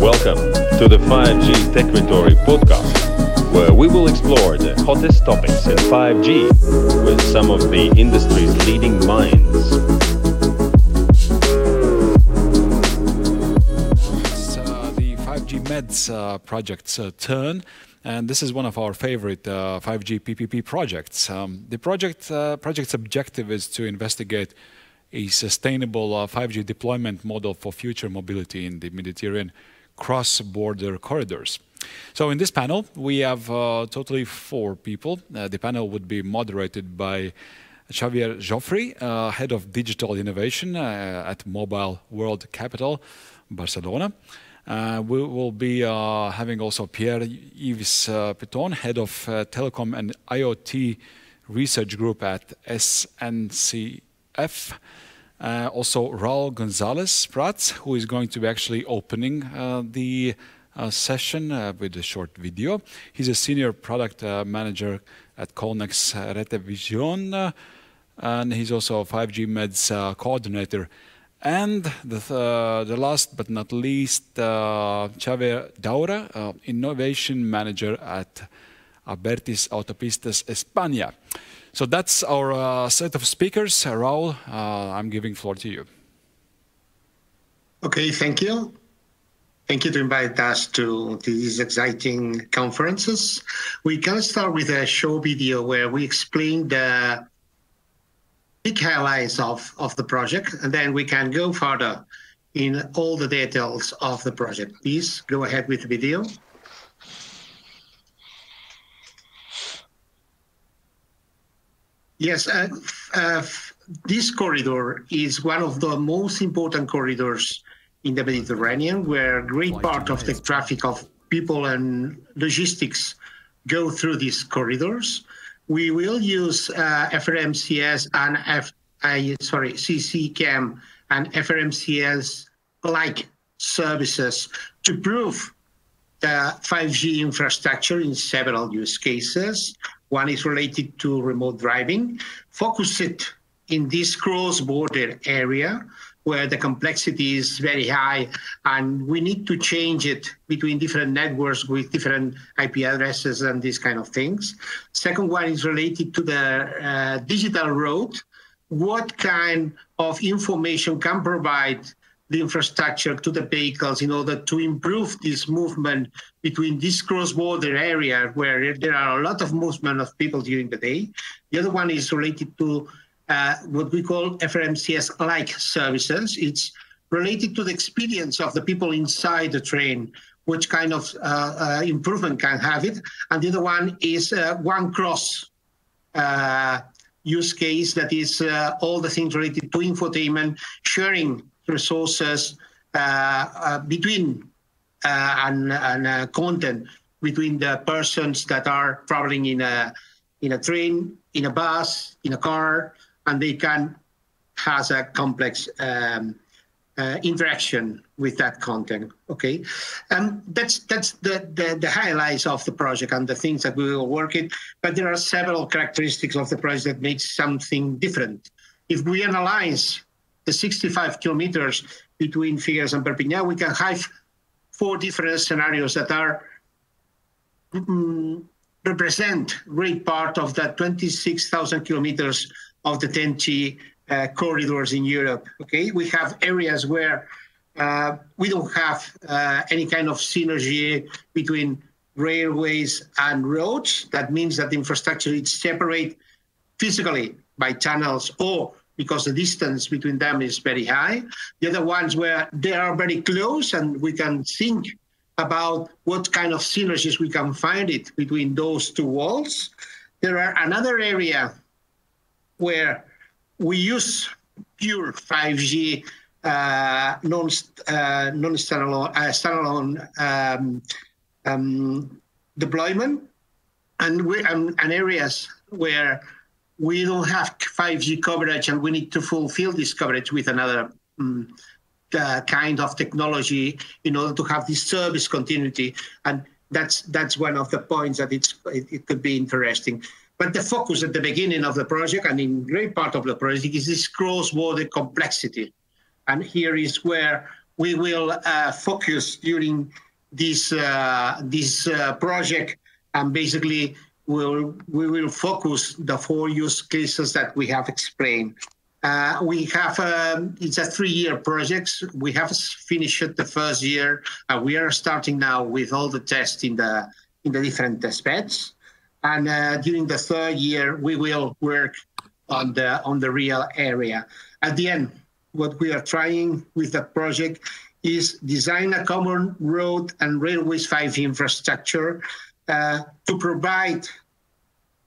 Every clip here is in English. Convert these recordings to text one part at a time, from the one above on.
Welcome to the 5G Techritory podcast, where we will explore the hottest topics in 5G with some of the industry's leading minds. It's uh, the 5G Meds uh, project's uh, turn, and this is one of our favorite uh, 5G PPP projects. Um, the project uh, project's objective is to investigate a sustainable uh, 5G deployment model for future mobility in the Mediterranean cross-border corridors. So in this panel, we have uh, totally four people. Uh, the panel would be moderated by Xavier Jofre, uh, Head of Digital Innovation uh, at Mobile World Capital, Barcelona. Uh, we will be uh, having also Pierre-Yves Petton, Head of Telecom and IoT Research Group at SNCF. Uh, also, Raul Gonzalez Prats, who is going to be actually opening uh, the uh, session uh, with a short video. He's a senior product uh, manager at Cellnex Retevision, uh, and he's also a 5G Meds coordinator. And the, th- the last but not least, uh, Xavier Daura, innovation manager at Abertis Autopistas España. So that's our uh, set of speakers. Uh, Raul, uh, I'm giving floor to you. Okay, thank you. Thank you to invite us to these exciting conferences. We can start with a show video where we explain the big highlights of, of the project, and then we can go further in all the details of the project. Please go ahead with the video. Yes, uh, uh, this corridor is one of the most important corridors in the Mediterranean, where a great part of the traffic of people and logistics go through these corridors. We will use uh, FRMCS and F, uh, sorry, CCAM and FRMCS like services to prove the 5G infrastructure in several use cases. One is related to remote driving. Focus it in this cross-border area where the complexity is very high and we need to change it between different networks with different IP addresses and these kind of things. Second one is related to the uh, digital road. What kind of information can provide the infrastructure to the vehicles in order to improve this movement between this cross-border area where there are a lot of movement of people during the day. The other one is related to uh, what we call FRMCS-like services. It's related to the experience of the people inside the train, which kind of uh, uh, improvement can have it. And the other one is uh, one cross uh, use case that is uh, all the things related to infotainment, sharing resources uh, uh, between uh, and, and content between the persons that are traveling in a in a train, in a bus, in a car, and they can has a complex um, uh, interaction with that content. Okay, and that's that's the, the, the highlights of the project and the things that we will work it. But there are several characteristics of the project that makes something different. If we analyze 65 kilometers between Figueres and Perpignan, we can have four different scenarios that are mm, represent great part of that 26,000 kilometers of the TEN-T uh, corridors in Europe. Okay, we have areas where uh, we don't have uh, any kind of synergy between railways and roads. That means that the infrastructure is separate physically by tunnels or because the distance between them is very high. The other ones where they are very close and we can think about what kind of synergies we can find it between those two walls. There are another area where we use pure 5G uh, non uh, non standalone uh, standalone um, um, deployment, and we and areas where we don't have 5G coverage and we need to fulfill this coverage with another um, uh, kind of technology in order to have this service continuity. And that's that's one of the points that it's it, it could be interesting. But the focus at the beginning of the project and in great part of the project is this cross-border complexity. And here is where we will uh, focus during this uh, this uh, project, and basically we'll, we will focus the four use cases that we have explained. Uh, we have um, it's a three-year project. We have finished the first year. Uh, we are starting now with all the tests in the in the different test beds, and uh, during the third year we will work on the on the real area. At the end, what we are trying with the project is design a common road and railways 5 infrastructure uh, to provide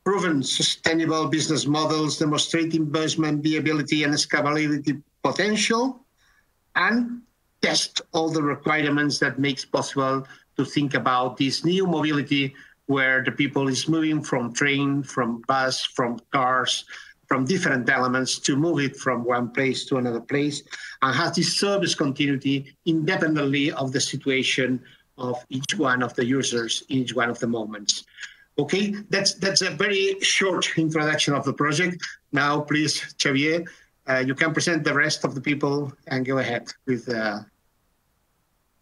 proven sustainable business models, demonstrate investment viability and scalability potential, and test all the requirements that makes possible to think about this new mobility where the people is moving from train, from bus, from cars, from different elements to move it from one place to another place and has this service continuity independently of the situation of each one of the users in each one of the moments. Okay, that's that's a very short introduction of the project. Now, please, Xavier, uh, you can present the rest of the people and go ahead with. Uh...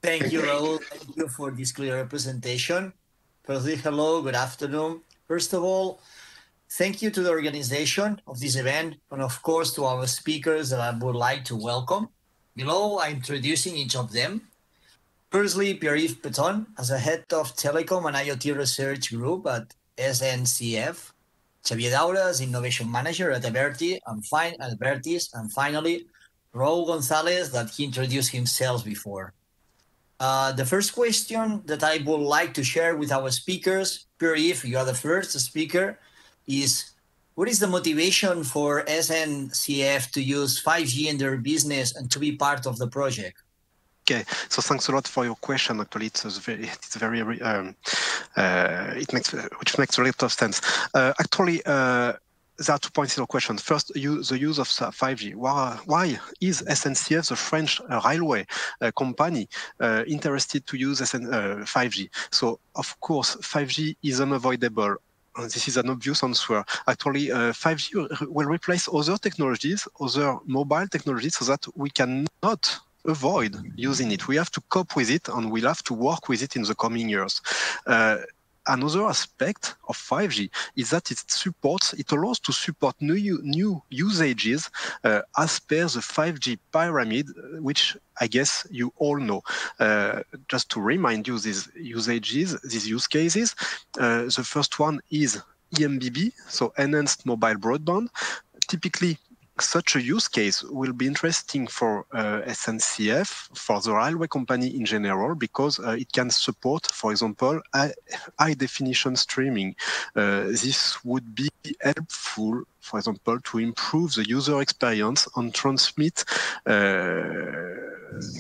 Thank you, Raul. Thank you for this clear presentation. Firstly, hello, good afternoon. First of all, Thank you to the organization of this event and of course to our speakers that I would like to welcome. Below, I'm introducing each of them. Firstly, Pierre-Yves Petton as a head of Telecom and IoT Research Group at SNCF. Xavier Daura as Innovation Manager at Abertis and, fin- and finally, Raul Gonzalez that he introduced himself before. Uh, the first question that I would like to share with our speakers, Pierre-Yves, you are the first speaker, is what is the motivation for SNCF to use 5G in their business and to be part of the project? Okay, so thanks a lot for your question. Actually, it's very, it's very, um, uh, it makes which makes a lot of sense. Uh, actually, uh, there are two points in your question. First, you, the use of 5G. Why, why is SNCF, the French uh, railway uh, company, uh, interested to use SN, 5G? So, of course, 5G is unavoidable this is an obvious answer. Actually, uh, 5G will replace other technologies, other mobile technologies, so that we cannot avoid using it. We have to cope with it, and we'll have to work with it in the coming years. Uh, another aspect of 5G is that it supports, it allows to support new, new usages uh, as per the 5G pyramid, which I guess you all know. Uh, just to remind you these usages, these use cases, uh, the first one is EMBB, so enhanced mobile broadband. Typically, such a use case will be interesting for uh, SNCF, for the railway company in general, because uh, it can support, for example, high, high definition streaming. Uh, this would be helpful, for example, to improve the user experience and transmit uh,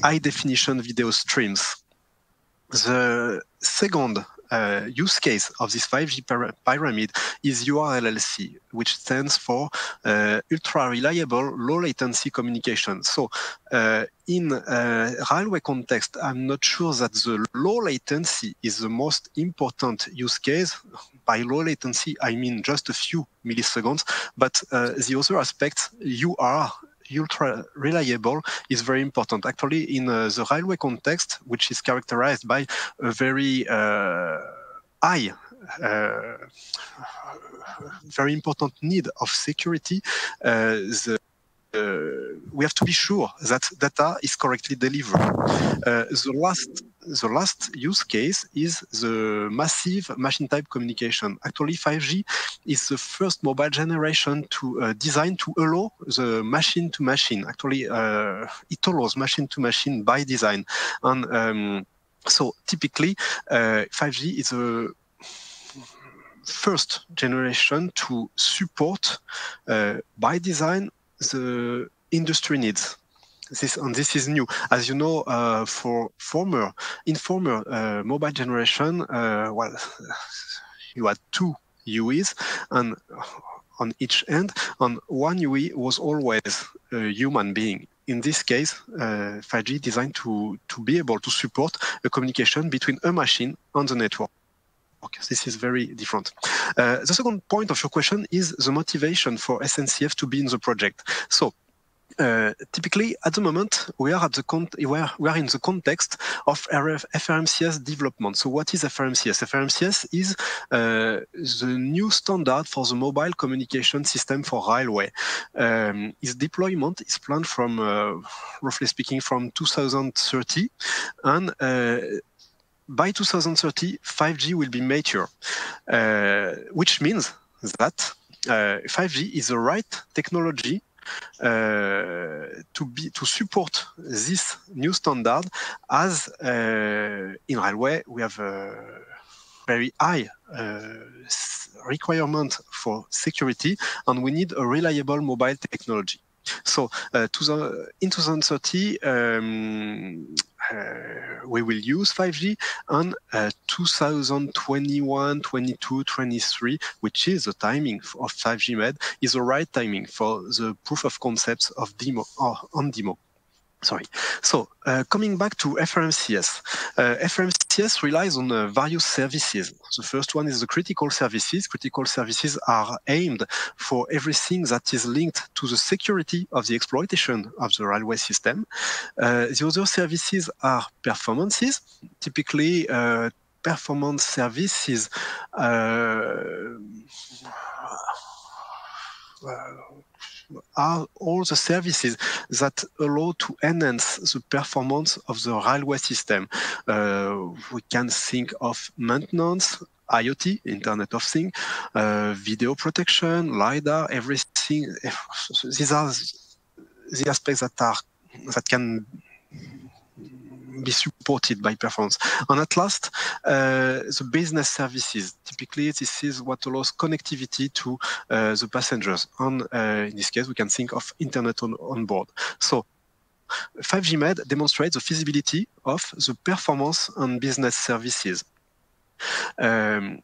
high definition video streams. The second uh, use case of this 5G pyramid is URLLC, which stands for uh, ultra reliable low latency communication. So uh, in a railway context, I'm not sure that the low latency is the most important use case. By low latency, I mean just a few milliseconds, but uh, the other aspect, UR ultra reliable is very important. Actually, in uh, the railway context, which is characterized by a very uh, high uh, very important need of security, uh, the uh, we have to be sure that data is correctly delivered. Uh, the last the last use case is the massive machine type communication. Actually, 5G is the first mobile generation to uh, design to allow the machine to machine. Actually, uh, it allows machine to machine by design. And um, so typically, 5G uh, is a first generation to support uh, by design the industry needs. This and this is new. As you know, uh, for former in former uh, mobile generation, uh, well, you had two UEs and on each end, and one UE was always a human being. In this case, 5G uh, designed to to be able to support a communication between a machine and the network. Okay, this is very different. Uh, the second point of your question is the motivation for SNCF to be in the project. So uh, typically, at the moment, we are at the we are, we are in the context of RF FRMCS development. So, what is FRMCS? FRMCS is uh, the new standard for the mobile communication system for railway. Um, its deployment is planned from, uh, roughly speaking, from 2030, and uh, by 2030, 5G will be mature, uh, which means that 5G uh, is the right technology to be to support this new standard as uh, in railway we have a very high uh, requirement for security and we need a reliable mobile technology so uh, to the, in 2030, um, uh, we will use 5G, and uh, 2021, 22, 23, which is the timing of 5G MED, is the right timing for the proof of concepts of demo or on demo. Sorry. So uh, coming back to FRMCS, uh, FRMCS relies on uh, various services. The first one is the critical services. Critical services are aimed for everything that is linked to the security of the exploitation of the railway system. Uh, the other services are performances, typically uh, performance services uh, are all the services that allow to enhance the performance of the railway system. Uh, we can think of maintenance, IoT, Internet of Things, uh, video protection, LiDAR, everything. These are the aspects that are that can be supported by performance. And at last, uh, the business services. Typically, this is what allows connectivity to uh, the passengers. And uh, in this case, we can think of internet on, on board. So 5G MED demonstrates the feasibility of the performance and business services. Um,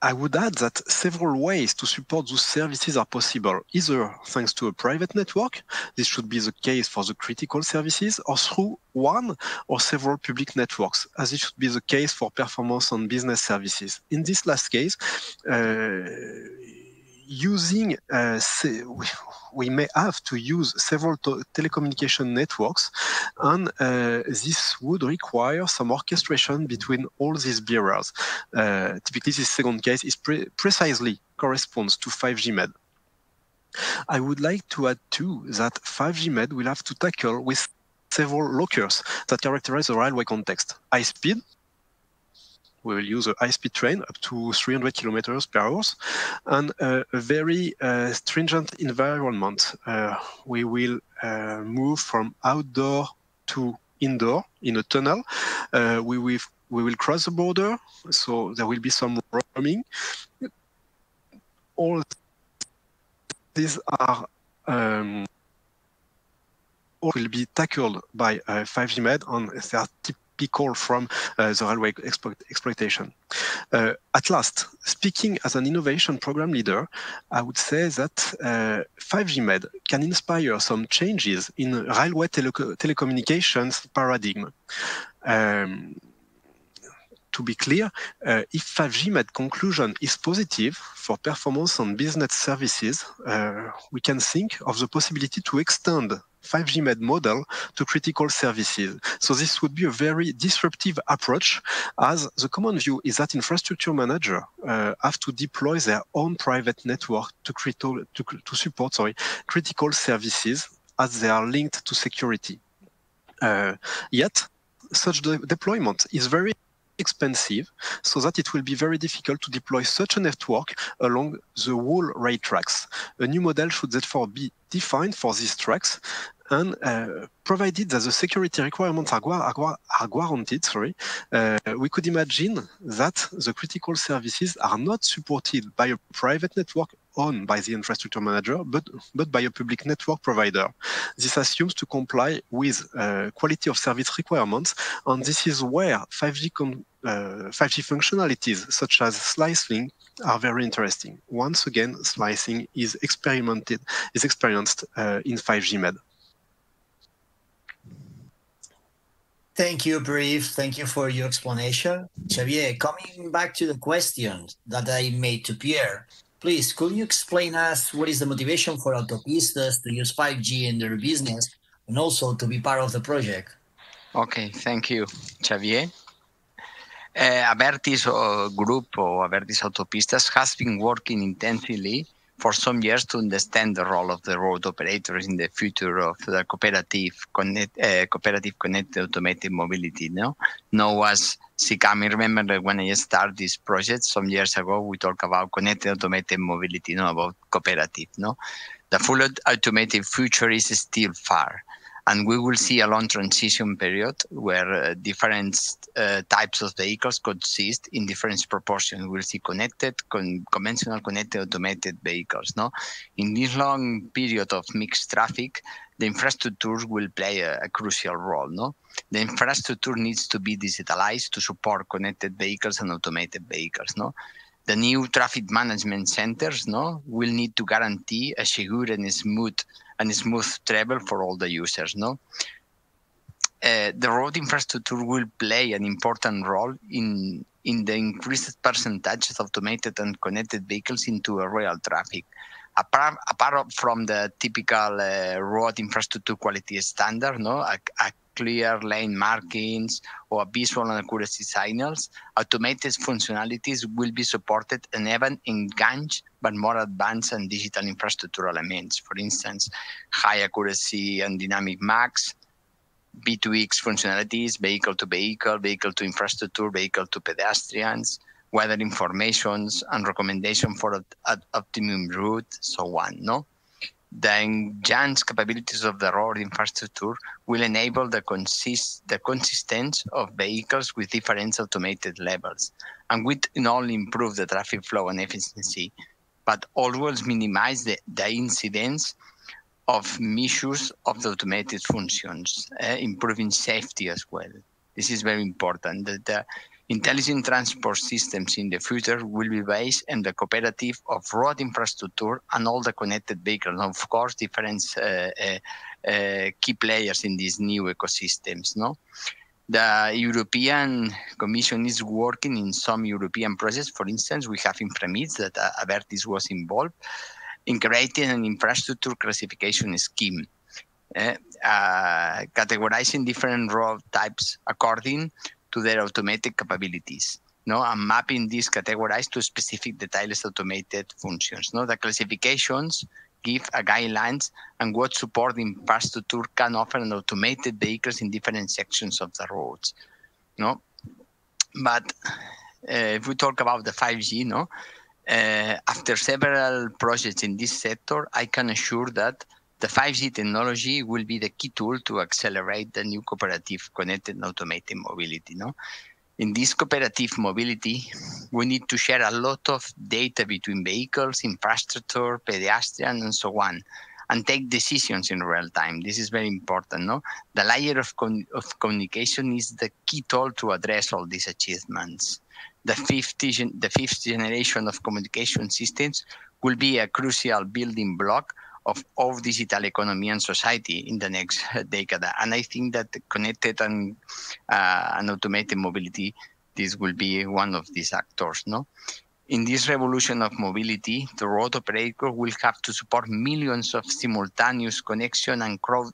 I would add that several ways to support those services are possible, either thanks to a private network, this should be the case for the critical services, or through one or several public networks, as it should be the case for performance and business services. In this last case, uh, using uh, we may have to use several telecommunication networks and uh, this would require some orchestration between all these bearers. Uh, typically this second case is pre precisely corresponds to 5G MED. I would like to add too that 5G MED will have to tackle with several lockers that characterize the railway context. High speed, we will use a high-speed train up to 300 kilometers per hour and uh, a very uh, stringent environment. Uh, we will uh, move from outdoor to indoor in a tunnel. Uh, we will we will cross the border, so there will be some roaming. All these are um, will be tackled by 5G Med and they are typical from uh, the railway exploit exploitation. Uh, at last, speaking as an innovation program leader, I would say that 5G uh, Med can inspire some changes in railway teleco telecommunications paradigm. Um, to be clear, uh, if 5G MED conclusion is positive for performance on business services, uh, we can think of the possibility to extend 5G MED model to critical services. So this would be a very disruptive approach as the common view is that infrastructure manager uh, have to deploy their own private network to, critical, to, to support sorry, critical services as they are linked to security. Uh, yet, such de deployment is very expensive so that it will be very difficult to deploy such a network along the whole rail tracks. A new model should therefore be defined for these tracks and uh, provided that the security requirements are, are, are guaranteed, sorry, uh, we could imagine that the critical services are not supported by a private network owned by the infrastructure manager, but, but by a public network provider. This assumes to comply with uh, quality of service requirements, and this is where 5G, 5G uh, functionalities such as slicing are very interesting. Once again, slicing is experimented, is experienced uh, in 5G MED. Thank you, Brief. Thank you for your explanation. Xavier, coming back to the question that I made to Pierre, please, could you explain us what is the motivation for autopistas to use 5G in their business and also to be part of the project? Okay, thank you, Xavier. Uh, Abertis uh, group or Abertis Autopistas has been working intensively for some years to understand the role of the road operators in the future of the cooperative connect, uh, cooperative connected automated mobility. No, known as CCAM. I remember when I started this project some years ago, we talked about connected automated mobility, no, about cooperative. No, the full automated future is still far and we will see a long transition period where uh, different uh, types of vehicles coexist in different proportions. We'll see connected, con conventional connected automated vehicles. No, in this long period of mixed traffic, the infrastructure will play a, a, crucial role. No, the infrastructure needs to be digitalized to support connected vehicles and automated vehicles. No, the new traffic management centers no will need to guarantee a secure and smooth and smooth travel for all the users. No, uh, the road infrastructure will play an important role in in the increased percentage of automated and connected vehicles into a real traffic. Apart, apart from the typical uh, road infrastructure quality standard, no, a, a clear lane markings or visual and accuracy signals, automated functionalities will be supported and even engaged but more advanced and digital infrastructure elements. For instance, high accuracy and dynamic maps, V2X functionalities, vehicle to vehicle, vehicle to infrastructure, vehicle to pedestrians, weather informations and recommendation for an optimum route, so on. No, the enhanced capabilities of the road infrastructure will enable the, consist, the consistency of vehicles with different automated levels and will not only improve the traffic flow and efficiency, but always minimize the, the incidence of misuse of the automated functions, uh, improving safety as well. This is very important. The, the, Intelligent transport systems in the future will be based on the cooperative of road infrastructure and all the connected vehicles. Of course, different uh, uh, uh, key players in these new ecosystems. No, the European Commission is working in some European projects. For instance, we have INFRAMIX that uh, Abertis was involved in creating an infrastructure classification scheme. Uh, uh, categorizing different road types according to their automated capabilities. No, and mapping these categorized to specific detailed automated functions. No, the classifications give a guidelines and what support infrastructure can offer an automated vehicles in different sections of the roads. No, but uh, if we talk about the 5G, no, uh, after several projects in this sector, I can assure that the 5G technology will be the key tool to accelerate the new cooperative connected and automated mobility. No? In this cooperative mobility, we need to share a lot of data between vehicles, infrastructure, pedestrian, and so on, and take decisions in real time. This is very important. No, the layer of, of communication is the key tool to address all these achievements. The fifth, the fifth generation of communication systems will be a crucial building block of, of digital economy and society in the next decade. And I think that connected and, uh, and automated mobility, this will be one of these actors. No, in this revolution of mobility, the road operator will have to support millions of simultaneous connection and crowd,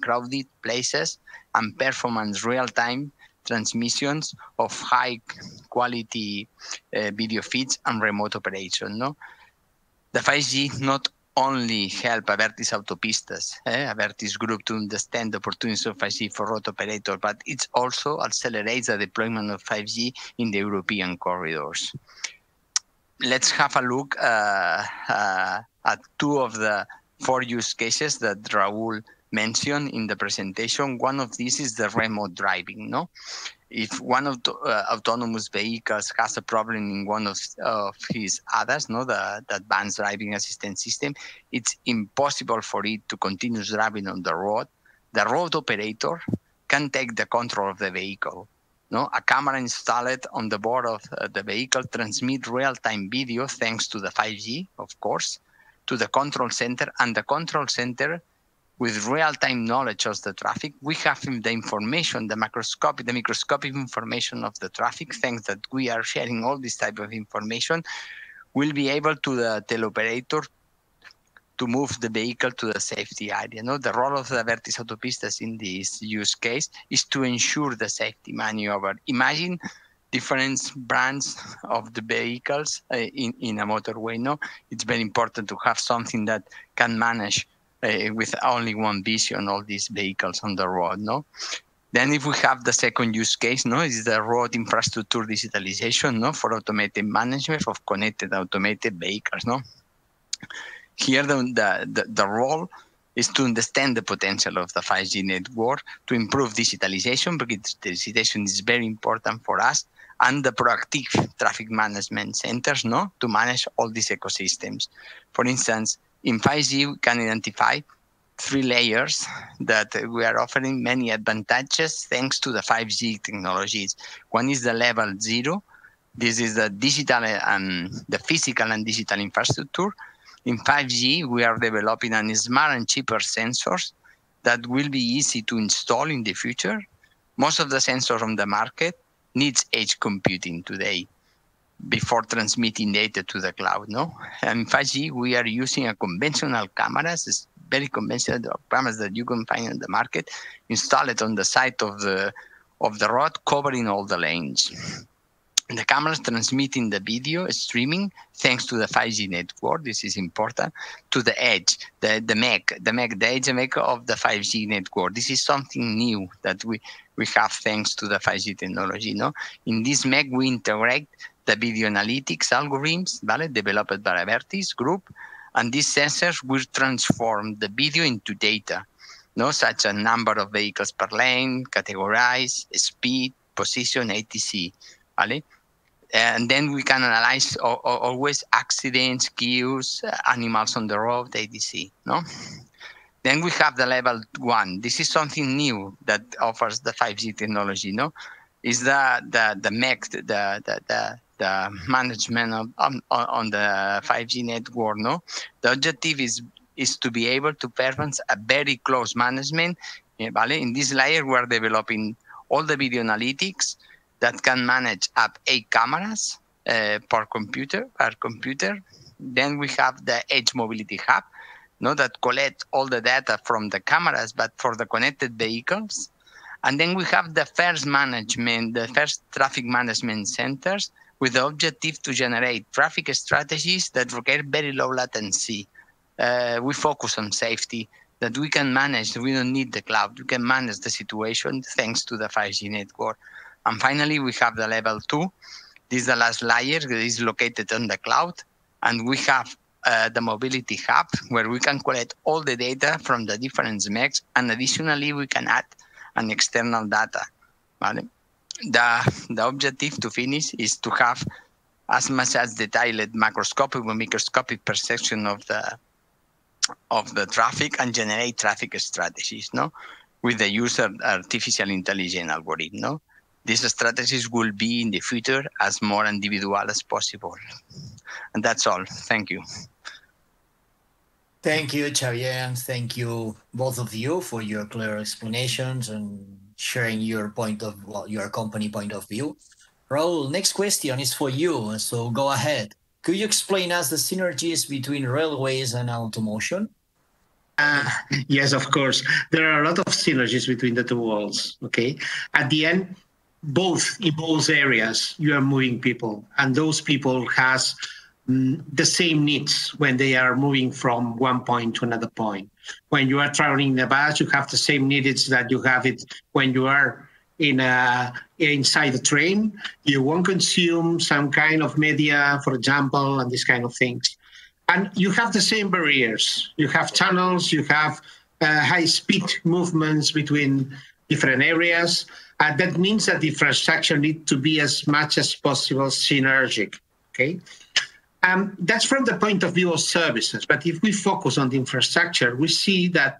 crowded places and performance real-time transmissions of high quality uh, video feeds and remote operation. No, the 5G not only help Abertis Autopistas, eh, Abertis Group to understand the opportunities of 5G for road operators, but it also accelerates the deployment of 5G in the European corridors. Let's have a look uh, uh, at two of the four use cases that Raul mentioned in the presentation. One of these is the remote driving. No, if one of the uh, autonomous vehicles has a problem in one of, of his others, no, the, the advanced driving assistance system, it's impossible for it to continue driving on the road. The road operator can take the control of the vehicle. No, a camera installed on the board of uh, the vehicle transmit real-time video thanks to the 5G, of course, to the control center, and the control center with real-time knowledge of the traffic. We have the information, the macroscopic, the microscopic information of the traffic, thanks that we are sharing all this type of information we'll be able to the teleoperator to move the vehicle to the safety area. No, the role of the Abertis Autopistas in this use case is to ensure the safety maneuver. Imagine different brands of the vehicles uh, in, in a motorway. No, it's very important to have something that can manage uh, with only one vision all these vehicles on the road. No, then if we have the second use case, no, is the road infrastructure digitalization, no, for automated management of connected automated vehicles, no. Here the, the, the, role is to understand the potential of the 5G network to improve digitalization because digitalization is very important for us and the proactive traffic management centers no to manage all these ecosystems for instance in 5g we can identify three layers that we are offering many advantages thanks to the 5G technologies. One is the level zero. This is the digital and the physical and digital infrastructure. In 5G, we are developing a smart and cheaper sensors that will be easy to install in the future. Most of the sensors on the market needs edge computing today before transmitting data to the cloud. No, and 5G we are using a conventional cameras It's very conventional cameras that you can find in the market, install it on the side of the of the road, covering all the lanes. The cameras transmitting the video streaming thanks to the 5G network. This is important to the edge, the the MEC, the MEC, the edge MEC of the 5G network. This is something new that we we have thanks to the 5G technology. No, in this MEC we integrate the video analytics algorithms, vale, developed by Abertis Group, and these sensors will transform the video into data, no, such a number of vehicles per lane, categorize, speed, position, ATC, vale? And then we can analyze always accidents, queues, animals on the road, ATC, no? Then we have the level one. This is something new that offers the 5G technology, no? Is the the the MEC, the the the the management of, on, on the 5G network. No, the objective is is to be able to perform a very close management. Vale? In this layer, we are developing all the video analytics that can manage up eight cameras uh, per computer per computer. Then we have the Edge Mobility Hub, no, that collect all the data from the cameras, but for the connected vehicles. And then we have the first management, the first traffic management centers with the objective to generate traffic strategies that require very low latency. Uh, we focus on safety, that we can manage. We don't need the cloud. We can manage the situation thanks to the 5G network. And finally, we have the level two. This is the last layer that is located on the cloud. And we have uh, the mobility hub where we can collect all the data from the different MECs. And additionally, we can add an external data. Vale? The the objective to finish is to have as much as detailed macroscopic or microscopic perception of the of the traffic and generate traffic strategies no? With the use of artificial intelligence algorithm no? These strategies will be in the future as more individual as possible. And that's all. Thank you. Thank you xavier thank you both of you for your clear explanations and sharing your point of well, your company point of view. Raul, next question is for you, so go ahead. Could you explain us the synergies between railways and automotion? Uh, yes, of course. There are a lot of synergies between the two worlds. Okay. At the end, both in both areas, you are moving people, and those people has mm, the same needs when they are moving from one point to another point when you are traveling in a bus, you have the same needs that you have it when you are in a inside the train. You won't consume some kind of media, for example, and these kind of things. And you have the same barriers. You have tunnels. You have uh, high-speed movements between different areas. And that means that the infrastructure need to be as much as possible synergic. Okay. Um, that's from the point of view of services. But if we focus on the infrastructure, we see that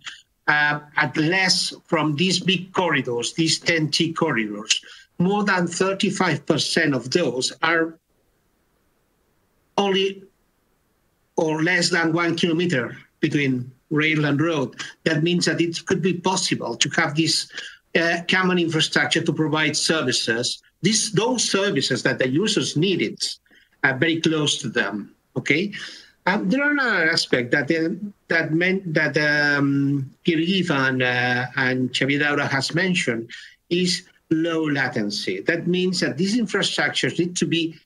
uh, at less from these big corridors, these TEN-T corridors, more than 35% of those are only or less than one kilometer between rail and road. That means that it could be possible to have this uh, common infrastructure to provide services. These, those services that the users needed uh, very close to them. Okay, um, there are another aspect that uh, that meant that um, Pierre-Yves and, uh, and Xavier Daura has mentioned is low latency. That means that these infrastructures need to be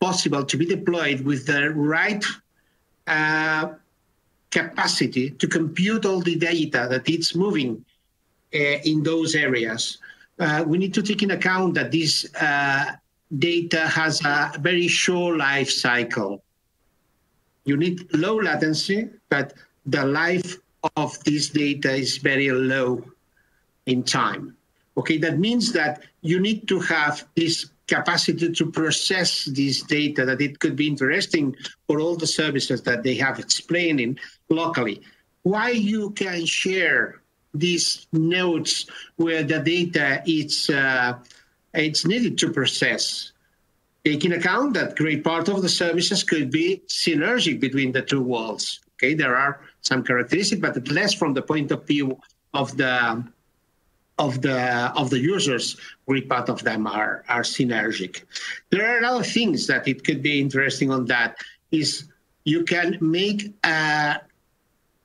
possible to be deployed with the right uh, capacity to compute all the data that it's moving uh, in those areas. Uh, we need to take in account that these uh, data has a very short life cycle. You need low latency, but the life of this data is very low in time. Okay, that means that you need to have this capacity to process this data that it could be interesting for all the services that they have explaining locally. Why you can share these nodes where the data is uh, it's needed to process, taking account that great part of the services could be synergic between the two worlds. Okay, there are some characteristics, but less from the point of view of the of the of the users, great part of them are are synergic. There are other things that it could be interesting on that is you can make uh,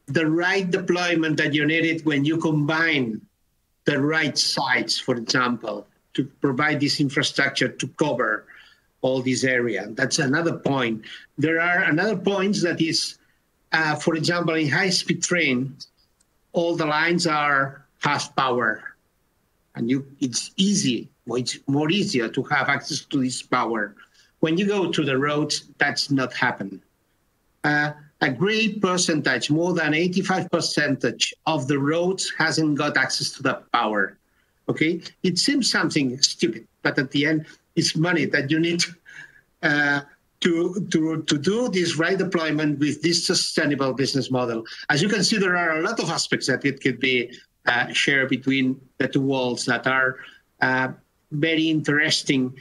the right deployment that you needed when you combine the right sites, for example, to provide this infrastructure to cover all this area. That's another point. There are another points that is, uh, for example, in high-speed train, all the lines are half power and you it's easy it's more easier to have access to this power when you go to the roads that's not happen uh, a great percentage more than 85 percentage of the roads hasn't got access to that power okay it seems something stupid but at the end it's money that you need uh, to, to, to do this right deployment with this sustainable business model. As you can see, there are a lot of aspects that it could be uh, share between the two worlds that are uh, very interesting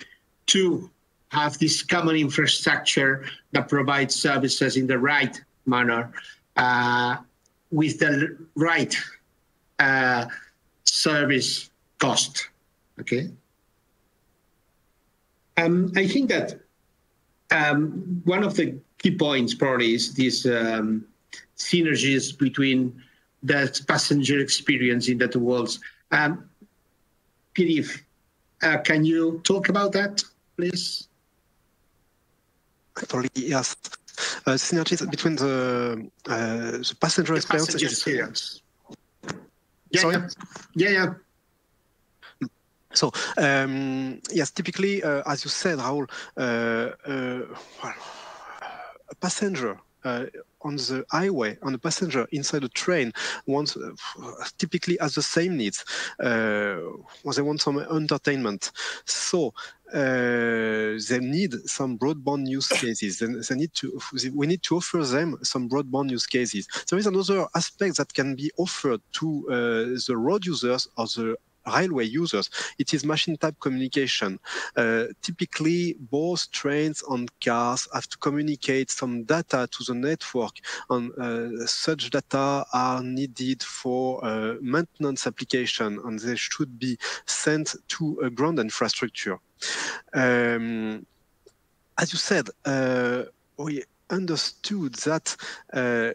to have this common infrastructure that provides services in the right manner uh, with the right uh, service cost. Okay. Um, I think that um, one of the key points probably is these um, synergies between that passenger experience in the two worlds. Um, Pierre-Yves, uh, can you talk about that, please? Actually, yes. Uh, synergies between the uh, the passenger The experience. passenger experience. Yeah, yeah, yeah. So um, yes, typically, uh, as you said, Raul, uh, uh, well, a passenger uh, on the highway, on a passenger inside a train, wants uh, typically has the same needs. Uh, they want some entertainment, so uh, they need some broadband use cases. They, they need to. We need to offer them some broadband use cases. There is another aspect that can be offered to uh, the road users or the railway users. It is machine type communication. Uh, typically, both trains and cars have to communicate some data to the network, and uh, such data are needed for uh, maintenance application, and they should be sent to a ground infrastructure. Um, as you said, uh, we understood that uh,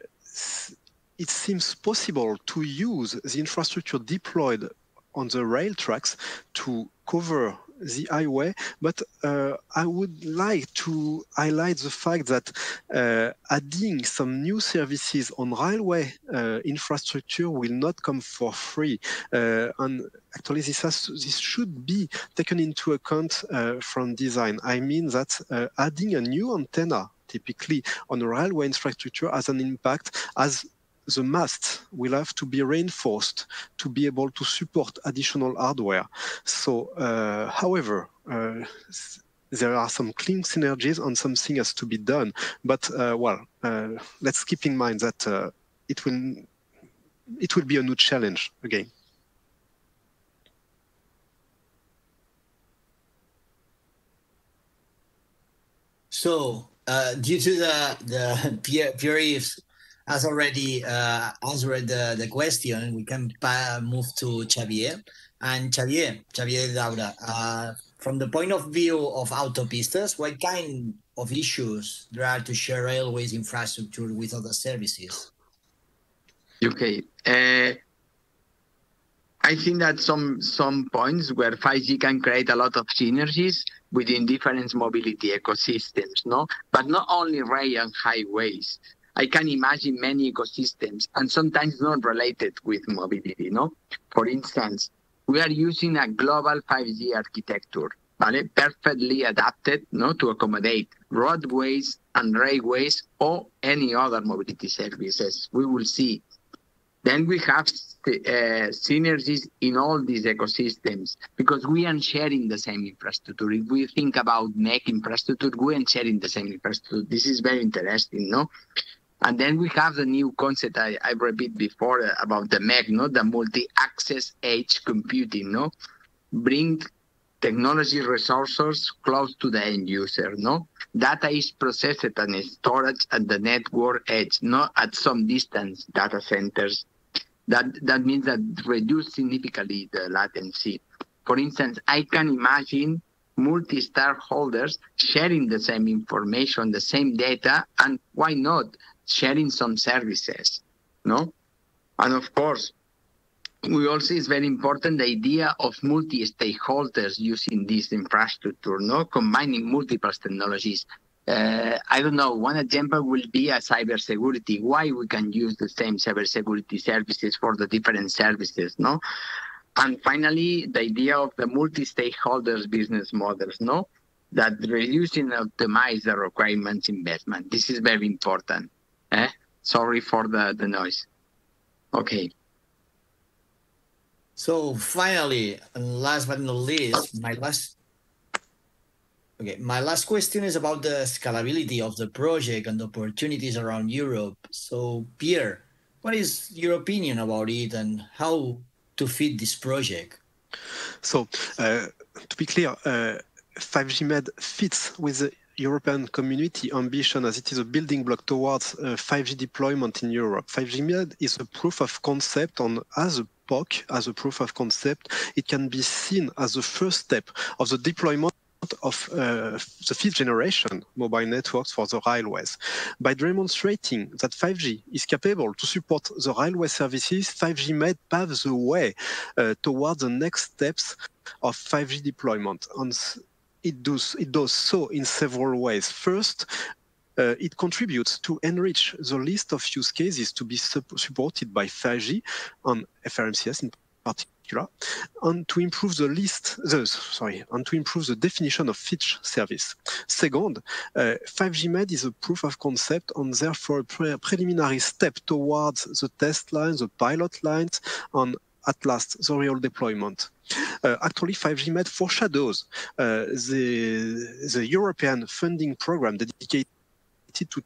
it seems possible to use the infrastructure deployed on the rail tracks to cover the highway, but uh, I would like to highlight the fact that uh, adding some new services on railway uh, infrastructure will not come for free. Uh, and actually, this, has, this should be taken into account uh, from design. I mean that uh, adding a new antenna typically on railway infrastructure has an impact as the mast will have to be reinforced to be able to support additional hardware. So, uh, however, uh, there are some clean synergies and something has to be done. But uh, well, uh, let's keep in mind that uh, it will it will be a new challenge again. So, uh, due to the the Pierre, Pierre-Yves has already uh, answered the, the question, we can move to Xavier. And Xavier, Xavier Daura, uh, from the point of view of autopistas, what kind of issues there are to share railways infrastructure with other services? Okay. Uh, I think that some some points where 5G can create a lot of synergies within different mobility ecosystems, no? But not only rail and highways. I can imagine many ecosystems and sometimes not related with mobility, no? For instance, we are using a global 5G architecture, vale? perfectly adapted no, to accommodate roadways and railways or any other mobility services. We will see. Then we have uh, synergies in all these ecosystems because we are sharing the same infrastructure. If we think about MEC infrastructure, we are sharing the same infrastructure. This is very interesting, no? And then we have the new concept I, I repeat before uh, about the MEC, no, the multi-access edge computing, no, bring technology resources close to the end user, no. Data is processed and stored at the network edge, not at some distance data centers. That that means that reduce significantly the latency. For instance, I can imagine multi-stakeholders sharing the same information, the same data, and why not sharing some services, no? And of course, we also is very important the idea of multi-stakeholders using this infrastructure, no, combining multiple technologies. Uh, I don't know. One example will be a cybersecurity. Why we can use the same cybersecurity services for the different services, no? And finally, the idea of the multi-stakeholders business models, no? That reducing and optimize the requirements investment. This is very important. Eh? Sorry for the, the noise. Okay. So finally, and last but not least, my last okay, my last question is about the scalability of the project and the opportunities around Europe. So Pierre, what is your opinion about it and how to feed this project? So uh, to be clear, uh, 5G Med fits with the European community ambition as it is a building block towards uh, 5G deployment in Europe. 5G Med is a proof of concept on as a POC, as a proof of concept. It can be seen as the first step of the deployment of uh, the fifth generation mobile networks for the railways. By demonstrating that 5G is capable to support the railway services, 5G Med pave the way uh, towards the next steps of 5G deployment. And it does, it does so in several ways. First, uh, it contributes to enrich the list of use cases to be supported by 5G on FRMCS in particular, and to improve the list, the, sorry, and to improve the definition of each service. Second, uh, 5G Med is a proof of concept and therefore a pre preliminary step towards the test lines, the pilot lines, and at last the real deployment. Uh, actually, 5G Med foreshadows uh, the, the European funding program dedicated to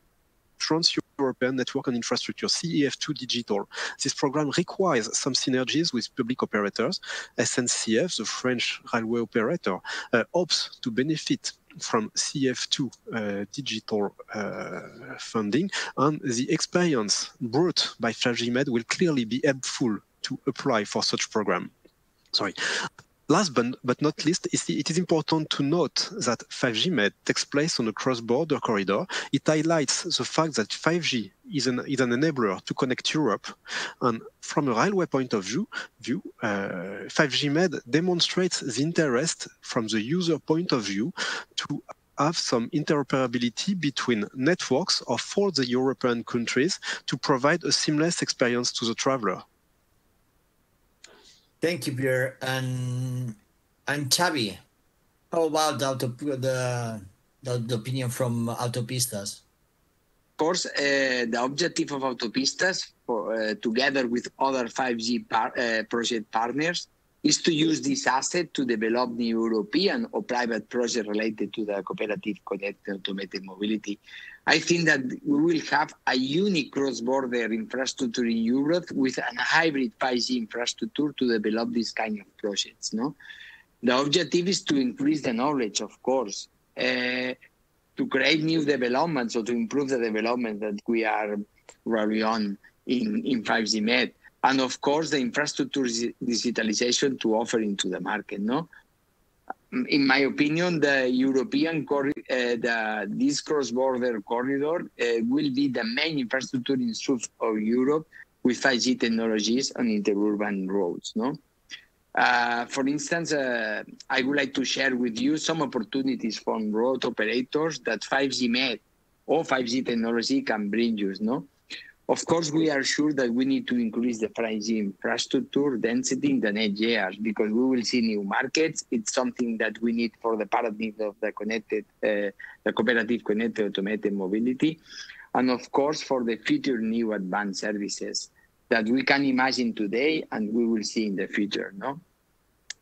Trans-European Network and Infrastructure, CEF2 Digital. This program requires some synergies with public operators. SNCF, the French railway operator, uh, hopes to benefit from CEF2 uh, digital uh, funding, and the experience brought by 5G Med will clearly be helpful to apply for such program. Sorry. Last but, not least, it is important to note that 5G Med takes place on a cross-border corridor. It highlights the fact that 5G is an, is an enabler to connect Europe. And from a railway point of view, view uh, 5G Med demonstrates the interest from the user point of view to have some interoperability between networks of all the European countries to provide a seamless experience to the traveler. Thank you, Pierre. And and Xavi, how about the, the, the, the opinion from Autopistas? Of course, uh, the objective of Autopistas, for, uh, together with other 5G par uh, project partners, is to use this asset to develop new European or private project related to the cooperative connected automated mobility I think that we will have a unique cross-border infrastructure in Europe with a hybrid 5G infrastructure to develop this kind of projects. No, the objective is to increase the knowledge, of course, uh, to create new developments or to improve the development that we are really on in, in 5G Med, and of course the infrastructure digitalization to offer into the market. No, in my opinion, the European cor- uh, the, this cross-border corridor uh, will be the main infrastructure in south of Europe with 5G technologies on interurban roads. No, uh, for instance, uh, I would like to share with you some opportunities from road operators that 5G MED or 5G technology can bring you. No, of course, we are sure that we need to increase the 5G infrastructure density in the next years because we will see new markets. It's something that we need for the paradigm of the connected, uh, the cooperative connected automated mobility, and of course for the future new advanced services that we can imagine today and we will see in the future. No,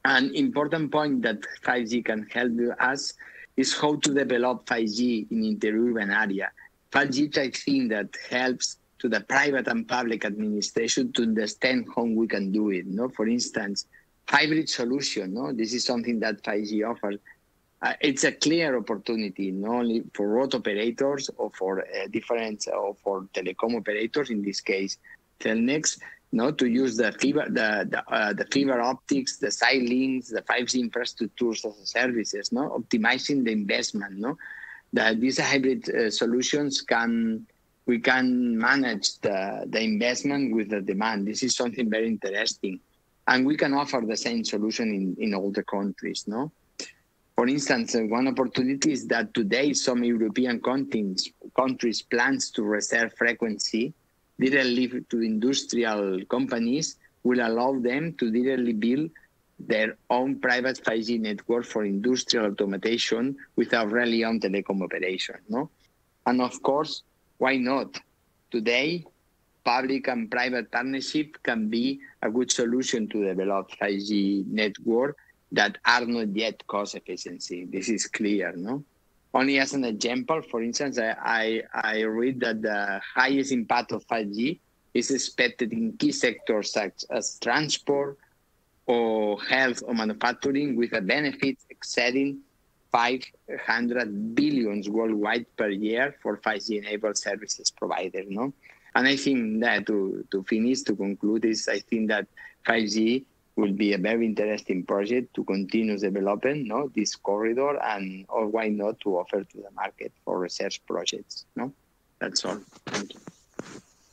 an important point that 5G can help us is how to develop 5G in interurban area. 5G is a thing that helps to the private and public administration to understand how we can do it. No, for instance, hybrid solution. No, this is something that 5G offers. Uh, it's a clear opportunity not only for road operators or for uh, different or for telecom operators in this case, Cellnex, no, to use the fiber, the the, uh, the fiber optics, the side links, the 5G infrastructures as services, no, optimizing the investment, no, that these hybrid uh, solutions can we can manage the, the investment with the demand. This is something very interesting. And we can offer the same solution in, in all the countries, no? For instance, uh, one opportunity is that today some European countries, countries plans to reserve frequency directly to industrial companies will allow them to directly build their own private 5G network for industrial automation without relying on telecom operation, no? And of course, why not? Today, public and private partnership can be a good solution to develop 5G network that are not yet cost efficiency. This is clear, no? Only as an example, for instance, I, I, I read that the highest impact of 5G is expected in key sectors such as transport or health or manufacturing with a benefit exceeding 500 billions worldwide per year for 5G enabled services providers. No? And I think that to, to finish, to conclude is I think that 5G will be a very interesting project to continue developing no, this corridor and or why not to offer to the market for research projects. No? That's all. Thank you.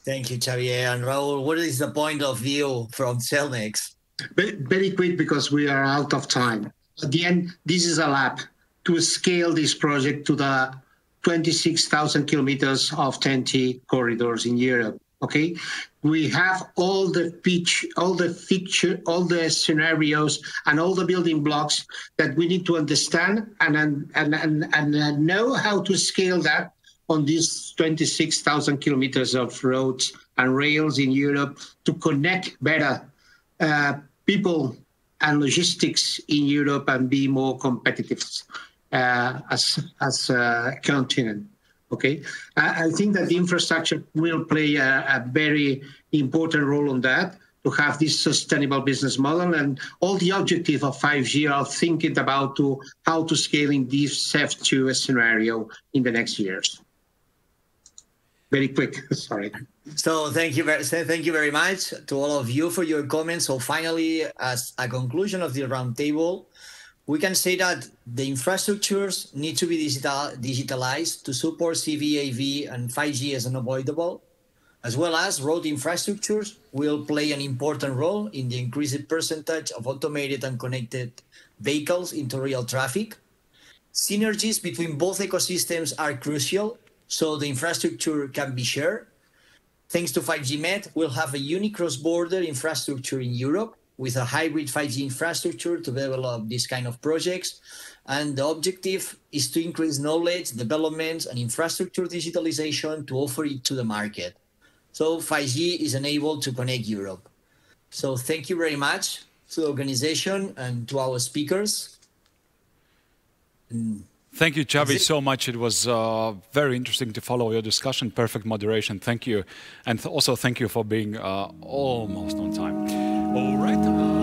Thank you, Xavier. And Raul, what is the point of view from Cellnex? Very, very quick because we are out of time. At the end, this is a lab to scale this project to the 26,000 kilometers of TEN-T corridors in Europe. Okay, we have all the pitch, all the feature, all the scenarios, and all the building blocks that we need to understand and and and and, and know how to scale that on these 26,000 kilometers of roads and rails in Europe to connect better uh, people and logistics in Europe and be more competitive Uh, as as uh, a continent. Okay, I, think that the infrastructure will play a, a, very important role on that to have this sustainable business model and all the objective of 5G are thinking about to how to scale in this CEF to a scenario in the next years. Very quick, sorry. So thank you very thank you very much to all of you for your comments. So finally, as a conclusion of the roundtable, we can say that the infrastructures need to be digital, digitalized to support CVAV and 5G as unavoidable, as well as road infrastructures will play an important role in the increased percentage of automated and connected vehicles into real traffic. Synergies between both ecosystems are crucial, so the infrastructure can be shared. Thanks to 5G Med, we'll have a unique cross-border infrastructure in Europe with a hybrid 5G infrastructure to develop these kind of projects. And the objective is to increase knowledge, development, and infrastructure digitalization to offer it to the market. So 5G is enabled to connect Europe. So thank you very much to the organization and to our speakers. Mm. Thank you, Xavi, so much. It was uh, very interesting to follow your discussion. Perfect moderation. Thank you. And also thank you for being uh, almost on time. All right.